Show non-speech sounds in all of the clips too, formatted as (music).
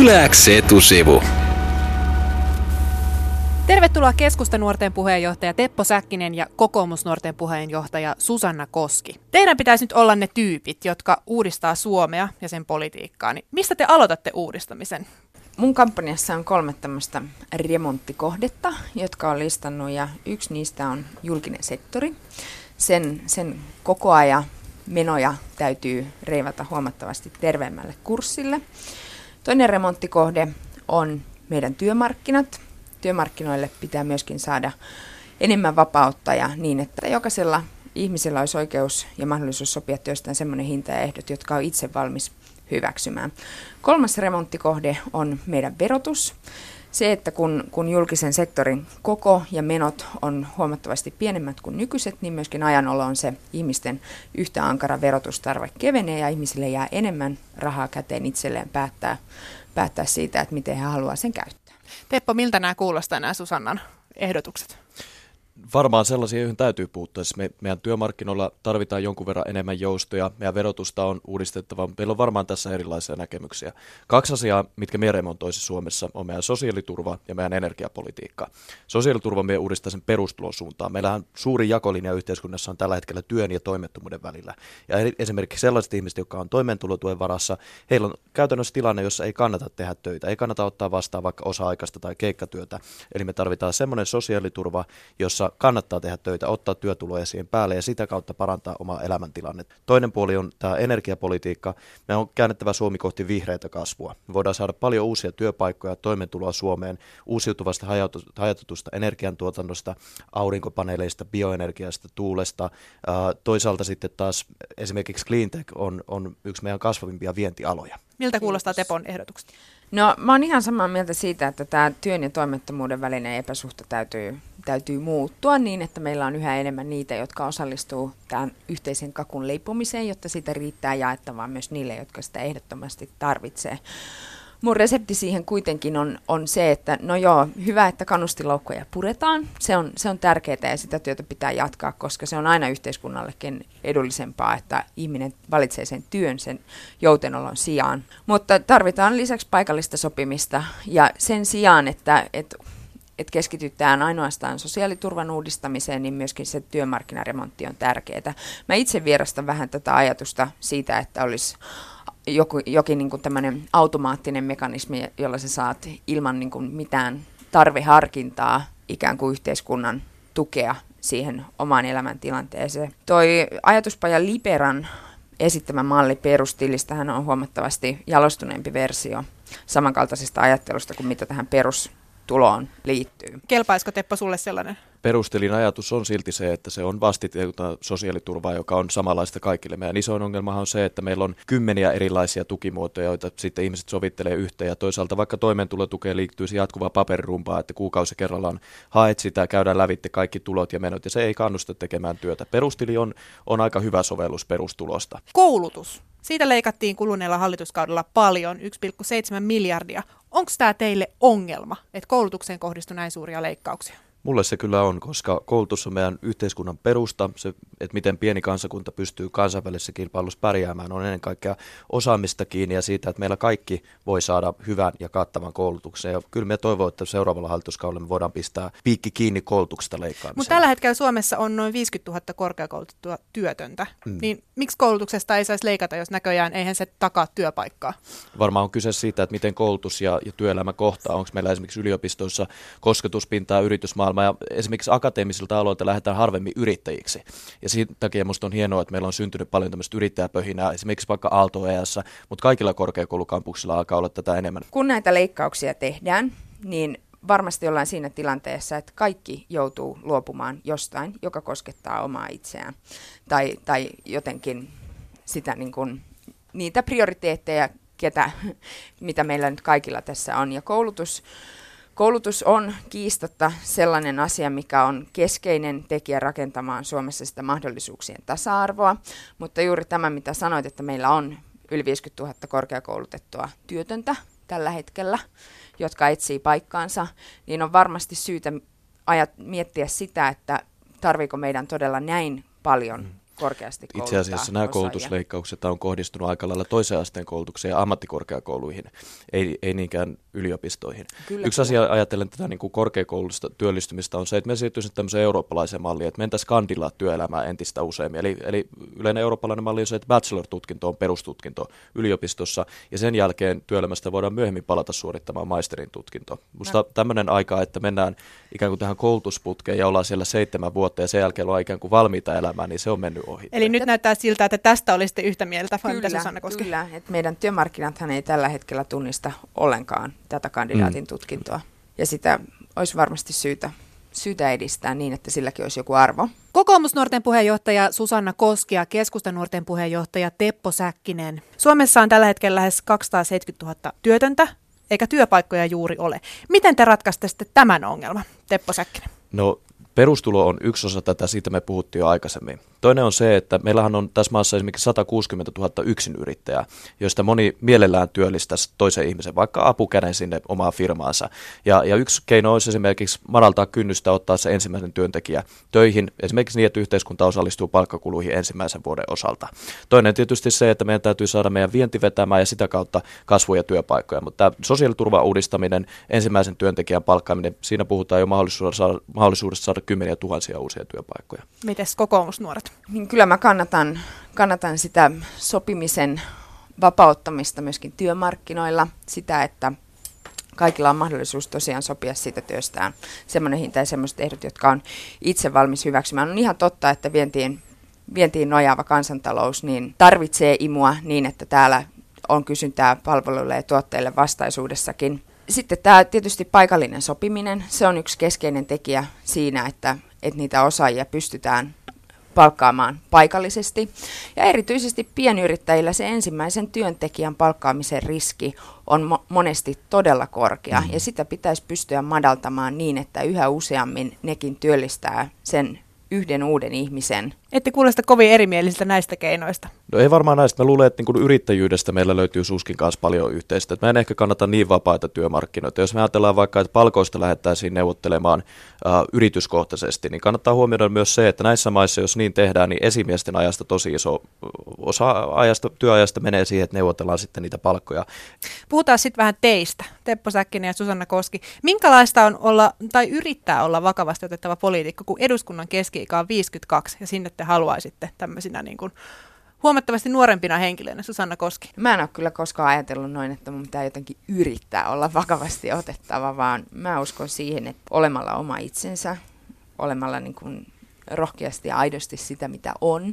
Yläks etusivu. Tervetuloa keskustanuorten puheenjohtaja Teppo Säkkinen ja kokoomusnuorten puheenjohtaja Susanna Koski. Teidän pitäisi nyt olla ne tyypit, jotka uudistaa Suomea ja sen politiikkaa. Niin mistä te aloitatte uudistamisen? Mun kampanjassa on kolme tämmöistä remonttikohdetta, jotka on listannut ja yksi niistä on julkinen sektori. Sen, sen koko ajan menoja täytyy reivata huomattavasti terveemmälle kurssille. Toinen remonttikohde on meidän työmarkkinat. Työmarkkinoille pitää myöskin saada enemmän vapautta ja niin, että jokaisella ihmisellä olisi oikeus ja mahdollisuus sopia työstään semmoinen hinta ja ehdot, jotka on itse valmis hyväksymään. Kolmas remonttikohde on meidän verotus. Se, että kun, kun julkisen sektorin koko ja menot on huomattavasti pienemmät kuin nykyiset, niin myöskin on se ihmisten yhtä ankara verotustarve kevenee ja ihmisille jää enemmän rahaa käteen itselleen päättää, päättää siitä, että miten he haluaa sen käyttää. Teppo, miltä nämä kuulostaa nämä Susannan ehdotukset? Varmaan sellaisia, joihin täytyy puuttua. Siis me, meidän työmarkkinoilla tarvitaan jonkun verran enemmän joustoja, meidän verotusta on uudistettava, meillä on varmaan tässä erilaisia näkemyksiä. Kaksi asiaa, mitkä me remontoisi Suomessa, on meidän sosiaaliturva ja meidän energiapolitiikka. Sosiaaliturva me uudistaa sen perustulon suuntaan. Meillähän suuri jakolinja yhteiskunnassa on tällä hetkellä työn ja toimettomuuden välillä. Ja esimerkiksi sellaiset ihmiset, jotka on toimeentulotuen varassa, heillä on käytännössä tilanne, jossa ei kannata tehdä töitä, ei kannata ottaa vastaan vaikka osa-aikaista tai keikkatyötä. Eli me tarvitaan semmoinen sosiaaliturva, jossa kannattaa tehdä töitä, ottaa työtuloja siihen päälle ja sitä kautta parantaa omaa elämäntilannetta. Toinen puoli on tämä energiapolitiikka. Me on käännettävä Suomi kohti vihreitä kasvua. Me voidaan saada paljon uusia työpaikkoja, toimeentuloa Suomeen, uusiutuvasta hajautetusta energiantuotannosta, aurinkopaneeleista, bioenergiasta, tuulesta. Toisaalta sitten taas esimerkiksi cleantech on, on yksi meidän kasvavimpia vientialoja. Miltä kuulostaa Tepon ehdotukset? No mä oon ihan samaa mieltä siitä, että tämä työn ja toimettomuuden välinen epäsuhta täytyy, täytyy muuttua niin, että meillä on yhä enemmän niitä, jotka osallistuu tämän yhteisen kakun leipomiseen, jotta sitä riittää jaettavaa myös niille, jotka sitä ehdottomasti tarvitsee mun resepti siihen kuitenkin on, on se, että no joo, hyvä, että kannustiloukkoja puretaan. Se on, se on tärkeää ja sitä työtä pitää jatkaa, koska se on aina yhteiskunnallekin edullisempaa, että ihminen valitsee sen työn sen joutenolon sijaan. Mutta tarvitaan lisäksi paikallista sopimista ja sen sijaan, että, että että keskitytään ainoastaan sosiaaliturvan uudistamiseen, niin myöskin se työmarkkinaremontti on tärkeää. Mä itse vierastan vähän tätä ajatusta siitä, että olisi joku, jokin niin tämmöinen automaattinen mekanismi, jolla sä saat ilman niin kuin mitään tarveharkintaa ikään kuin yhteiskunnan tukea siihen omaan elämäntilanteeseen. Toi ajatuspaja Liberan esittämä malli hän on huomattavasti jalostuneempi versio samankaltaisesta ajattelusta kuin mitä tähän perustuloon liittyy. Kelpaisiko Teppo sulle sellainen? perustelin ajatus on silti se, että se on vastiteuta sosiaaliturvaa, joka on samanlaista kaikille. Meidän isoin ongelma on se, että meillä on kymmeniä erilaisia tukimuotoja, joita sitten ihmiset sovittelee yhteen. Ja toisaalta vaikka toimeentulotukeen liittyy se jatkuvaa paperirumpaa, että kuukausi kerrallaan haet sitä, käydään lävitte kaikki tulot ja menot, ja se ei kannusta tekemään työtä. Perustili on, on aika hyvä sovellus perustulosta. Koulutus. Siitä leikattiin kuluneella hallituskaudella paljon, 1,7 miljardia. Onko tämä teille ongelma, että koulutukseen kohdistuu näin suuria leikkauksia? Mulle se kyllä on, koska koulutus on meidän yhteiskunnan perusta. Se, että miten pieni kansakunta pystyy kansainvälisessä kilpailussa pärjäämään, on ennen kaikkea osaamista kiinni ja siitä, että meillä kaikki voi saada hyvän ja kattavan koulutuksen. Ja kyllä me toivon, että seuraavalla hallituskaudella me voidaan pistää piikki kiinni koulutuksesta leikkaamiseen. Mutta tällä hetkellä Suomessa on noin 50 000 korkeakoulutettua työtöntä. Mm. Niin miksi koulutuksesta ei saisi leikata, jos näköjään eihän se takaa työpaikkaa? Varmaan on kyse siitä, että miten koulutus ja, ja työelämä kohtaa. Onko meillä esimerkiksi yliopistoissa kosketuspintaa yritysmaailma maailma ja esimerkiksi akateemisilta aloilta lähdetään harvemmin yrittäjiksi. Ja siitä takia minusta on hienoa, että meillä on syntynyt paljon tämmöistä yrittäjäpöhinää, esimerkiksi vaikka aalto EAssa, mutta kaikilla korkeakoulukampuksilla alkaa olla tätä enemmän. Kun näitä leikkauksia tehdään, niin varmasti ollaan siinä tilanteessa, että kaikki joutuu luopumaan jostain, joka koskettaa omaa itseään. Tai, tai jotenkin sitä niin kuin, niitä prioriteetteja, ketä, (laughs) mitä meillä nyt kaikilla tässä on. Ja koulutus Koulutus on kiistatta sellainen asia, mikä on keskeinen tekijä rakentamaan Suomessa sitä mahdollisuuksien tasa-arvoa, mutta juuri tämä, mitä sanoit, että meillä on yli 50 000 korkeakoulutettua työtöntä tällä hetkellä, jotka etsii paikkaansa, niin on varmasti syytä ajat, miettiä sitä, että tarviiko meidän todella näin paljon mm. korkeasti Itse asiassa nämä osaajia. koulutusleikkaukset on kohdistunut aika lailla toisen asteen koulutukseen ja ammattikorkeakouluihin, ei, ei niinkään yliopistoihin. Kyllä, Yksi kyllä. asia ajatellen tätä niin kuin korkeakoulusta työllistymistä on se, että me siirtyisimme tämmöiseen eurooppalaiseen malliin, että mentäisiin kandilla työelämään entistä useammin. Eli, eli yleinen eurooppalainen malli on se, että bachelor-tutkinto on perustutkinto yliopistossa ja sen jälkeen työelämästä voidaan myöhemmin palata suorittamaan maisterin tutkinto. Musta tämmöinen aika, että mennään ikään kuin tähän koulutusputkeen ja ollaan siellä seitsemän vuotta ja sen jälkeen ollaan ikään kuin valmiita elämään, niin se on mennyt ohi. Eli nyt näyttää siltä, että tästä olisitte yhtä mieltä, vai mitä Kyllä, Susanna Koski? kyllä, että meidän työmarkkinathan ei tällä hetkellä tunnista ollenkaan tätä kandidaatin Mm. tutkintoa. Ja sitä olisi varmasti syytä, syytä edistää niin, että silläkin olisi joku arvo. Kokoomusnuorten puheenjohtaja Susanna Koski ja keskustanuorten puheenjohtaja Teppo Säkkinen. Suomessa on tällä hetkellä lähes 270 000 työtöntä, eikä työpaikkoja juuri ole. Miten te ratkaisitte tämän ongelman, Teppo Säkkinen? No perustulo on yksi osa tätä, siitä me puhuttiin jo aikaisemmin. Toinen on se, että meillähän on tässä maassa esimerkiksi 160 000 yksinyrittäjää, joista moni mielellään työllistäisi toisen ihmisen, vaikka apukäden sinne omaan firmaansa. Ja, ja yksi keino olisi esimerkiksi madaltaa kynnystä ottaa se ensimmäisen työntekijä töihin, esimerkiksi niin, että yhteiskunta osallistuu palkkakuluihin ensimmäisen vuoden osalta. Toinen tietysti se, että meidän täytyy saada meidän vienti vetämään ja sitä kautta kasvuja ja työpaikkoja, mutta tämä sosiaaliturvan uudistaminen, ensimmäisen työntekijän palkkaaminen, siinä puhutaan jo mahdollisuudesta saada, mahdollisuudesta saada kymmeniä tuhansia uusia työpaikkoja. Mites kokoomusnuoret? Niin kyllä mä kannatan, kannatan sitä sopimisen vapauttamista myöskin työmarkkinoilla, sitä, että kaikilla on mahdollisuus tosiaan sopia siitä työstään semmoinen hinta ja semmoiset ehdot, jotka on itse valmis hyväksymään. On ihan totta, että vientiin, vientiin nojaava kansantalous niin tarvitsee imua niin, että täällä on kysyntää palveluille ja tuotteille vastaisuudessakin. Sitten tämä tietysti paikallinen sopiminen, se on yksi keskeinen tekijä siinä, että, että niitä osaajia pystytään palkkaamaan paikallisesti. Ja erityisesti pienyrittäjillä se ensimmäisen työntekijän palkkaamisen riski on mo- monesti todella korkea. Mm. Ja sitä pitäisi pystyä madaltamaan niin, että yhä useammin nekin työllistää sen yhden uuden ihmisen. Ette kuulosta kovin erimielisiltä näistä keinoista. No ei varmaan näistä. Mä luulen, että niin yrittäjyydestä meillä löytyy Suskin kanssa paljon yhteistä. Että mä en ehkä kannata niin vapaita työmarkkinoita. Jos me ajatellaan vaikka, että palkoista lähdettäisiin neuvottelemaan äh, yrityskohtaisesti, niin kannattaa huomioida myös se, että näissä maissa, jos niin tehdään, niin esimiesten ajasta tosi iso osa ajasta, työajasta menee siihen, että neuvotellaan sitten niitä palkkoja. Puhutaan sitten vähän teistä, Teppo Säkkinen ja Susanna Koski. Minkälaista on olla, tai yrittää olla vakavasti otettava poliitikko, kun eduskunnan keski-ikä on 52 ja sinne te haluaisitte tämmöisinä niin kuin huomattavasti nuorempina henkilöinä, Susanna Koski? Mä en ole kyllä koskaan ajatellut noin, että mun pitää jotenkin yrittää olla vakavasti otettava, vaan mä uskon siihen, että olemalla oma itsensä, olemalla niin kuin rohkeasti ja aidosti sitä, mitä on,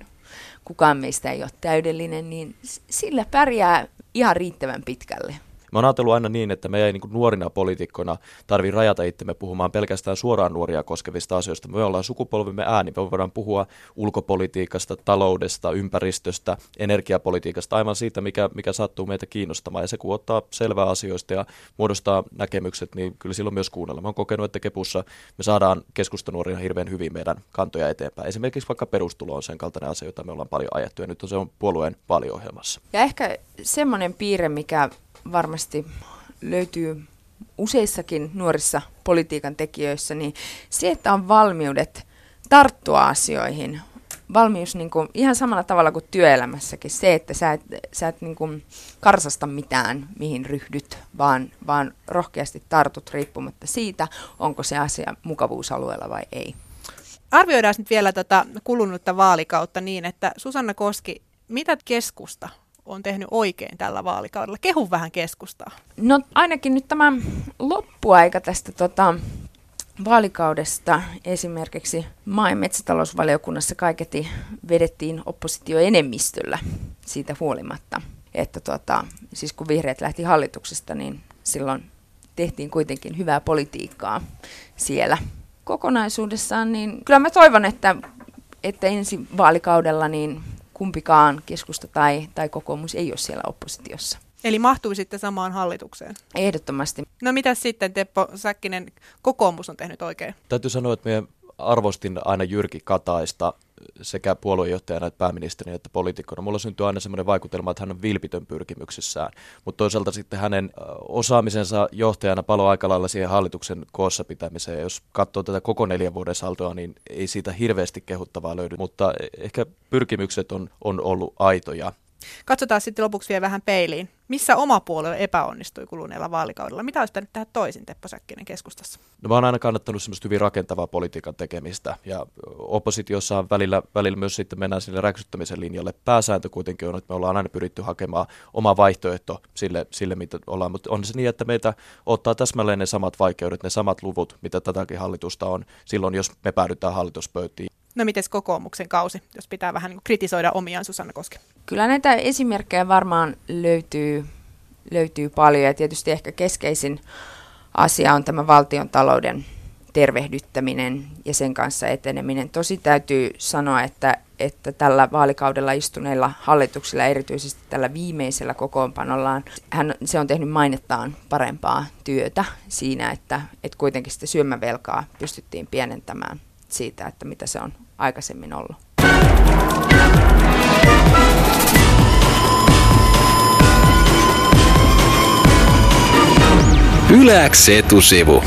kukaan meistä ei ole täydellinen, niin sillä pärjää ihan riittävän pitkälle. Mä oon ajatellut aina niin, että me ei niin nuorina poliitikkoina tarvi rajata itsemme puhumaan pelkästään suoraan nuoria koskevista asioista. Me ollaan sukupolvimme ääni, me voidaan puhua ulkopolitiikasta, taloudesta, ympäristöstä, energiapolitiikasta, aivan siitä, mikä, mikä sattuu meitä kiinnostamaan. Ja se, kun ottaa selvää asioista ja muodostaa näkemykset, niin kyllä silloin myös kuunnella. Mä oon kokenut, että Kepussa me saadaan keskustanuorina hirveän hyvin meidän kantoja eteenpäin. Esimerkiksi vaikka perustulo on sen kaltainen asia, jota me ollaan paljon ajettu, ja nyt on se on puolueen vaaliohjelmassa. Ja ehkä semmoinen piirre, mikä varmasti löytyy useissakin nuorissa politiikan tekijöissä, niin se, että on valmiudet tarttua asioihin, valmius niin kuin, ihan samalla tavalla kuin työelämässäkin, se, että sä et, sä et niin kuin, karsasta mitään, mihin ryhdyt, vaan, vaan rohkeasti tartut riippumatta siitä, onko se asia mukavuusalueella vai ei. Arvioidaan nyt vielä tätä kulunutta vaalikautta niin, että Susanna Koski, mitä keskusta on tehnyt oikein tällä vaalikaudella? Kehu vähän keskustaa. No ainakin nyt tämä loppuaika tästä tota, vaalikaudesta esimerkiksi maa- ja metsätalousvaliokunnassa kaiketi vedettiin oppositioenemmistöllä siitä huolimatta. Että tota, siis kun vihreät lähti hallituksesta, niin silloin tehtiin kuitenkin hyvää politiikkaa siellä kokonaisuudessaan. Niin kyllä mä toivon, että, että ensi vaalikaudella niin kumpikaan keskusta tai, tai kokoomus ei ole siellä oppositiossa. Eli mahtuu sitten samaan hallitukseen. Ehdottomasti. No mitä sitten Teppo Säkkinen, kokoomus on tehnyt oikein? Täytyy sanoa, että minä arvostin aina Jyrki Kataista sekä puoluejohtajana että pääministerinä että poliitikkona. Mulla syntyy aina semmoinen vaikutelma, että hän on vilpitön pyrkimyksissään, mutta toisaalta sitten hänen osaamisensa johtajana palo aika lailla siihen hallituksen koossa pitämiseen. Jos katsoo tätä koko neljän vuoden saltoa, niin ei siitä hirveästi kehuttavaa löydy, mutta ehkä pyrkimykset on, on ollut aitoja. Katsotaan sitten lopuksi vielä vähän peiliin. Missä oma puolue epäonnistui kuluneella vaalikaudella? Mitä olisi pitänyt tehdä toisin Teppo Säkkinen keskustassa? No mä oon aina kannattanut semmoista hyvin rakentavaa politiikan tekemistä ja oppositiossa on välillä, välillä myös sitten mennään sille räksyttämisen linjalle. Pääsääntö kuitenkin on, että me ollaan aina pyritty hakemaan oma vaihtoehto sille, sille mitä ollaan, mutta on se niin, että meitä ottaa täsmälleen ne samat vaikeudet, ne samat luvut, mitä tätäkin hallitusta on silloin, jos me päädytään hallituspöytiin. No miten kokoomuksen kausi, jos pitää vähän niin kritisoida omiaan Susanna Koski? Kyllä näitä esimerkkejä varmaan löytyy, löytyy paljon ja tietysti ehkä keskeisin asia on tämä valtion talouden tervehdyttäminen ja sen kanssa eteneminen. Tosi täytyy sanoa, että, että tällä vaalikaudella istuneilla hallituksilla, erityisesti tällä viimeisellä kokoonpanollaan, hän, se on tehnyt mainettaan parempaa työtä siinä, että, että kuitenkin sitä syömävelkaa pystyttiin pienentämään siitä, että mitä se on aikaisemmin ollut. Yläks etusivu.